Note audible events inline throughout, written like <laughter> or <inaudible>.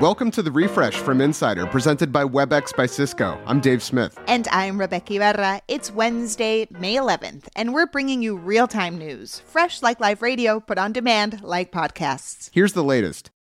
Welcome to the refresh from Insider, presented by WebEx by Cisco. I'm Dave Smith. And I'm Rebeca Ibarra. It's Wednesday, May 11th, and we're bringing you real time news, fresh like live radio, but on demand like podcasts. Here's the latest.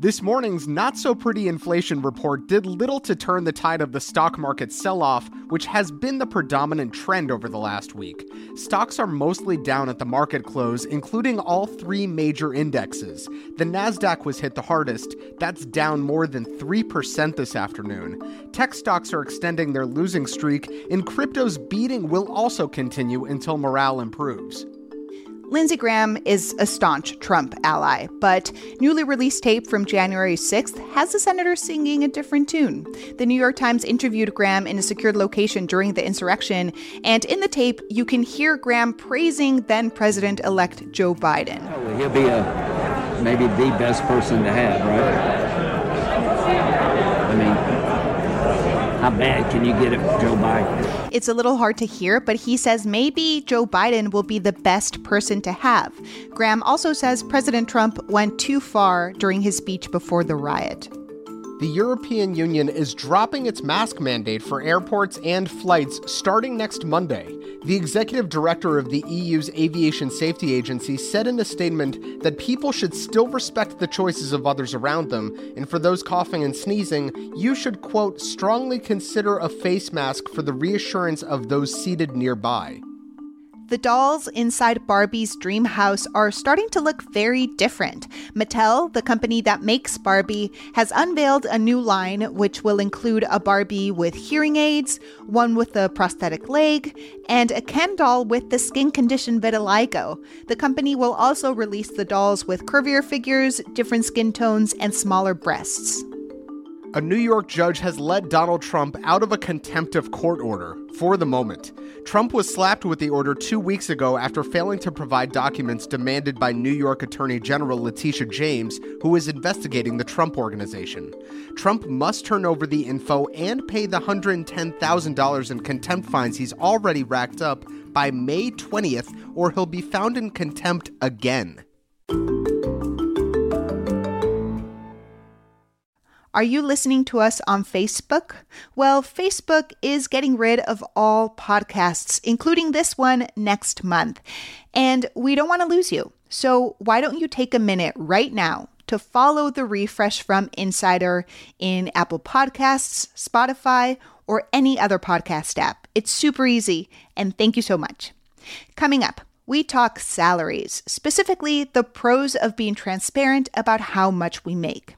This morning's not so pretty inflation report did little to turn the tide of the stock market sell off, which has been the predominant trend over the last week. Stocks are mostly down at the market close, including all three major indexes. The NASDAQ was hit the hardest, that's down more than 3% this afternoon. Tech stocks are extending their losing streak, and crypto's beating will also continue until morale improves. Lindsey Graham is a staunch Trump ally, but newly released tape from January 6th has the senator singing a different tune. The New York Times interviewed Graham in a secured location during the insurrection, and in the tape, you can hear Graham praising then President elect Joe Biden. He'll be a, maybe the best person to have, right? I mean, how bad can you get it Joe Biden? It's a little hard to hear, but he says maybe Joe Biden will be the best person to have. Graham also says President Trump went too far during his speech before the riot the European Union is dropping its mask mandate for airports and flights starting next Monday. The executive director of the EU's Aviation Safety Agency said in a statement that people should still respect the choices of others around them, and for those coughing and sneezing, you should, quote, strongly consider a face mask for the reassurance of those seated nearby. The dolls inside Barbie's dream house are starting to look very different. Mattel, the company that makes Barbie, has unveiled a new line which will include a Barbie with hearing aids, one with a prosthetic leg, and a Ken doll with the skin condition vitiligo. The company will also release the dolls with curvier figures, different skin tones, and smaller breasts. A New York judge has let Donald Trump out of a contempt of court order for the moment. Trump was slapped with the order two weeks ago after failing to provide documents demanded by New York Attorney General Letitia James, who is investigating the Trump Organization. Trump must turn over the info and pay the $110,000 in contempt fines he's already racked up by May 20th, or he'll be found in contempt again. Are you listening to us on Facebook? Well, Facebook is getting rid of all podcasts, including this one next month. And we don't want to lose you. So why don't you take a minute right now to follow the refresh from Insider in Apple Podcasts, Spotify, or any other podcast app? It's super easy. And thank you so much. Coming up, we talk salaries, specifically the pros of being transparent about how much we make.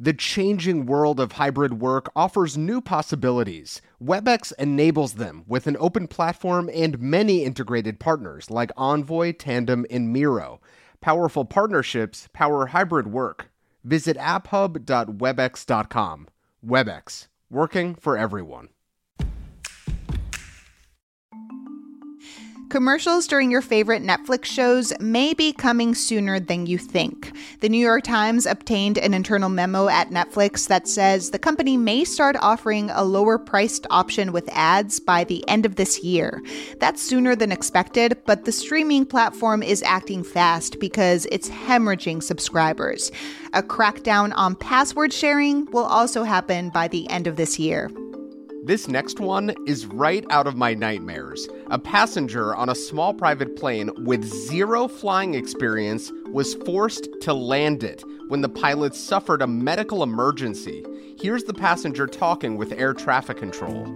The changing world of hybrid work offers new possibilities. WebEx enables them with an open platform and many integrated partners like Envoy, Tandem, and Miro. Powerful partnerships power hybrid work. Visit apphub.webex.com. WebEx, working for everyone. Commercials during your favorite Netflix shows may be coming sooner than you think. The New York Times obtained an internal memo at Netflix that says the company may start offering a lower priced option with ads by the end of this year. That's sooner than expected, but the streaming platform is acting fast because it's hemorrhaging subscribers. A crackdown on password sharing will also happen by the end of this year. This next one is right out of my nightmares. A passenger on a small private plane with zero flying experience was forced to land it when the pilot suffered a medical emergency. Here's the passenger talking with air traffic control.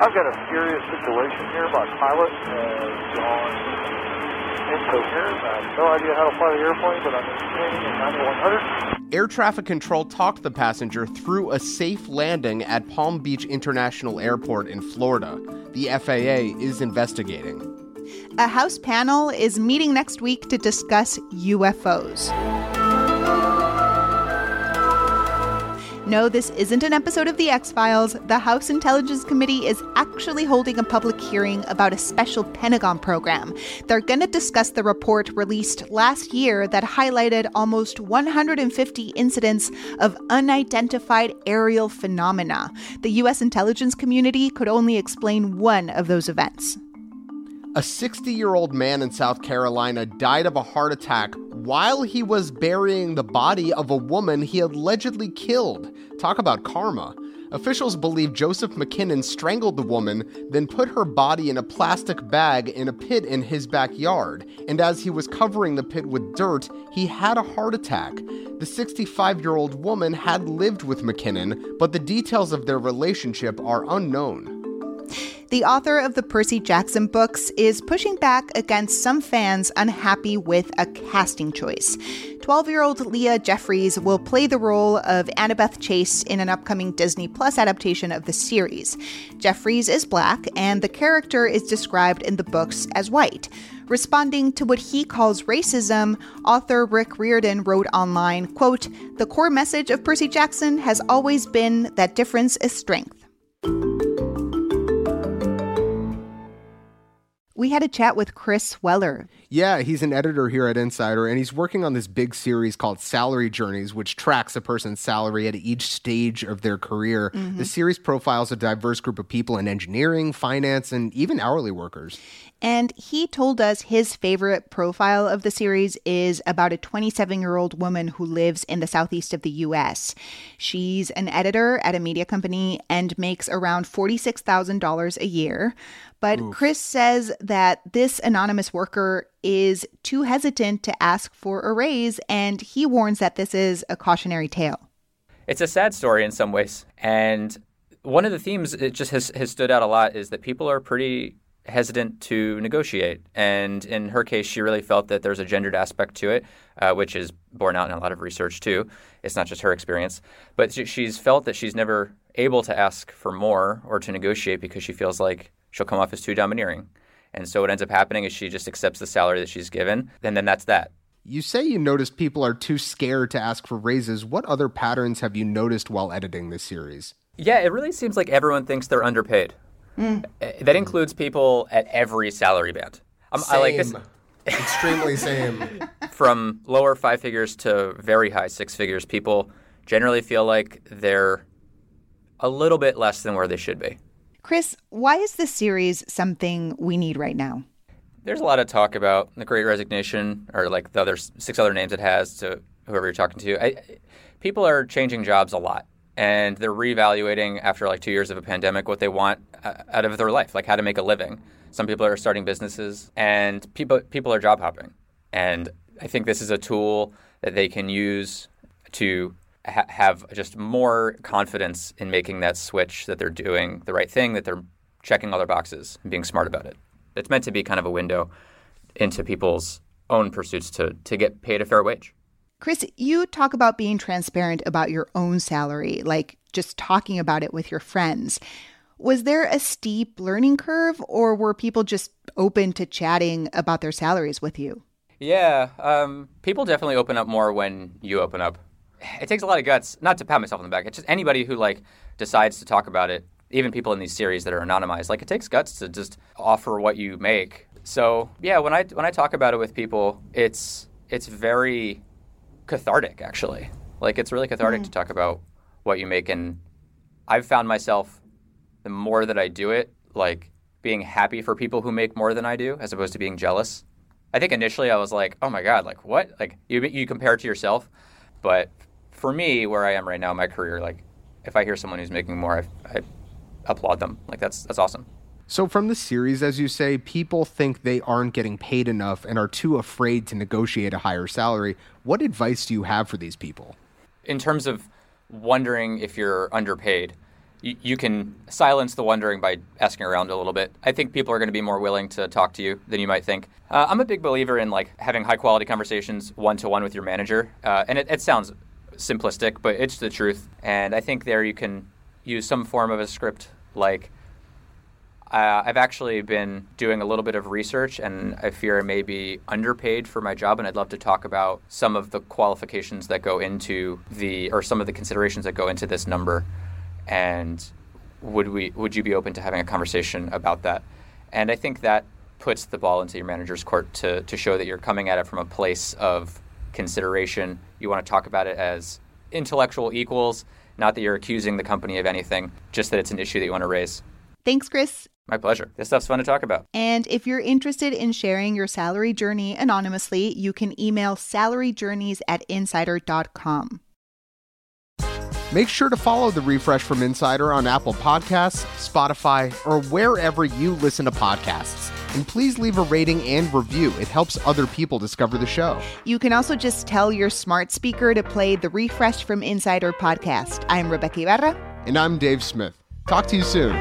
I've got a serious situation here. My pilot has gone incoherent. I have no idea how to fly the airplane, but I'm at 9100. Air traffic control talked the passenger through a safe landing at Palm Beach International Airport in Florida. The FAA is investigating. A House panel is meeting next week to discuss UFOs. No, this isn't an episode of The X Files. The House Intelligence Committee is actually holding a public hearing about a special Pentagon program. They're going to discuss the report released last year that highlighted almost 150 incidents of unidentified aerial phenomena. The U.S. intelligence community could only explain one of those events. A 60 year old man in South Carolina died of a heart attack while he was burying the body of a woman he allegedly killed. Talk about karma. Officials believe Joseph McKinnon strangled the woman, then put her body in a plastic bag in a pit in his backyard. And as he was covering the pit with dirt, he had a heart attack. The 65 year old woman had lived with McKinnon, but the details of their relationship are unknown. The author of the Percy Jackson books is pushing back against some fans unhappy with a casting choice. 12 year old Leah Jeffries will play the role of Annabeth Chase in an upcoming Disney Plus adaptation of the series. Jeffries is black, and the character is described in the books as white. Responding to what he calls racism, author Rick Riordan wrote online, quote, "The core message of Percy Jackson has always been that difference is strength." We had a chat with Chris Weller. Yeah, he's an editor here at Insider, and he's working on this big series called Salary Journeys, which tracks a person's salary at each stage of their career. Mm-hmm. The series profiles a diverse group of people in engineering, finance, and even hourly workers. And he told us his favorite profile of the series is about a 27 year old woman who lives in the southeast of the US. She's an editor at a media company and makes around $46,000 a year. But Chris says that this anonymous worker is too hesitant to ask for a raise, and he warns that this is a cautionary tale. It's a sad story in some ways. And one of the themes it just has, has stood out a lot is that people are pretty hesitant to negotiate. And in her case, she really felt that there's a gendered aspect to it, uh, which is borne out in a lot of research too. It's not just her experience. But she- she's felt that she's never able to ask for more or to negotiate because she feels like she'll come off as too domineering. And so what ends up happening is she just accepts the salary that she's given, and then that's that. You say you notice people are too scared to ask for raises. What other patterns have you noticed while editing this series? Yeah, it really seems like everyone thinks they're underpaid. Uh, That includes people at every salary band. Um, I like this <laughs> Extremely same. from lower five figures to very high six figures. People generally feel like they're a little bit less than where they should be. Chris, why is this series something we need right now? There's a lot of talk about the Great Resignation, or like the other six other names it has to whoever you're talking to. I, people are changing jobs a lot, and they're reevaluating after like two years of a pandemic what they want uh, out of their life, like how to make a living. Some people are starting businesses, and people people are job hopping. And I think this is a tool that they can use to ha- have just more confidence in making that switch that they're doing the right thing, that they're checking all their boxes and being smart about it. It's meant to be kind of a window into people's own pursuits to, to get paid a fair wage. Chris, you talk about being transparent about your own salary, like just talking about it with your friends. Was there a steep learning curve, or were people just open to chatting about their salaries with you? Yeah, um, people definitely open up more when you open up. It takes a lot of guts, not to pat myself on the back. It's just anybody who like decides to talk about it. Even people in these series that are anonymized, like it takes guts to just offer what you make. So yeah, when I when I talk about it with people, it's it's very cathartic actually. Like it's really cathartic to mm-hmm. talk about what you make, and I've found myself the more that I do it, like being happy for people who make more than I do, as opposed to being jealous. I think initially I was like, oh my God, like what? Like you, you compare it to yourself. But for me, where I am right now in my career, like if I hear someone who's making more, I, I, applaud them. Like that's that's awesome. So, from the series, as you say, people think they aren't getting paid enough and are too afraid to negotiate a higher salary. What advice do you have for these people? In terms of wondering if you're underpaid, you, you can silence the wondering by asking around a little bit. I think people are going to be more willing to talk to you than you might think. Uh, I'm a big believer in like having high quality conversations one to one with your manager, uh, and it, it sounds simplistic, but it's the truth. And I think there you can use some form of a script like uh, I've actually been doing a little bit of research, and I fear I may be underpaid for my job. And I'd love to talk about some of the qualifications that go into the, or some of the considerations that go into this number. And would we, would you be open to having a conversation about that? And I think that puts the ball into your manager's court to to show that you're coming at it from a place of consideration. You want to talk about it as intellectual equals, not that you're accusing the company of anything, just that it's an issue that you want to raise. Thanks, Chris. My pleasure. This stuff's fun to talk about. And if you're interested in sharing your salary journey anonymously, you can email salaryjourneys at insider.com. Make sure to follow the Refresh from Insider on Apple Podcasts, Spotify, or wherever you listen to podcasts. And please leave a rating and review. It helps other people discover the show. You can also just tell your smart speaker to play the Refresh from Insider podcast. I'm Rebeca Ibarra. And I'm Dave Smith. Talk to you soon.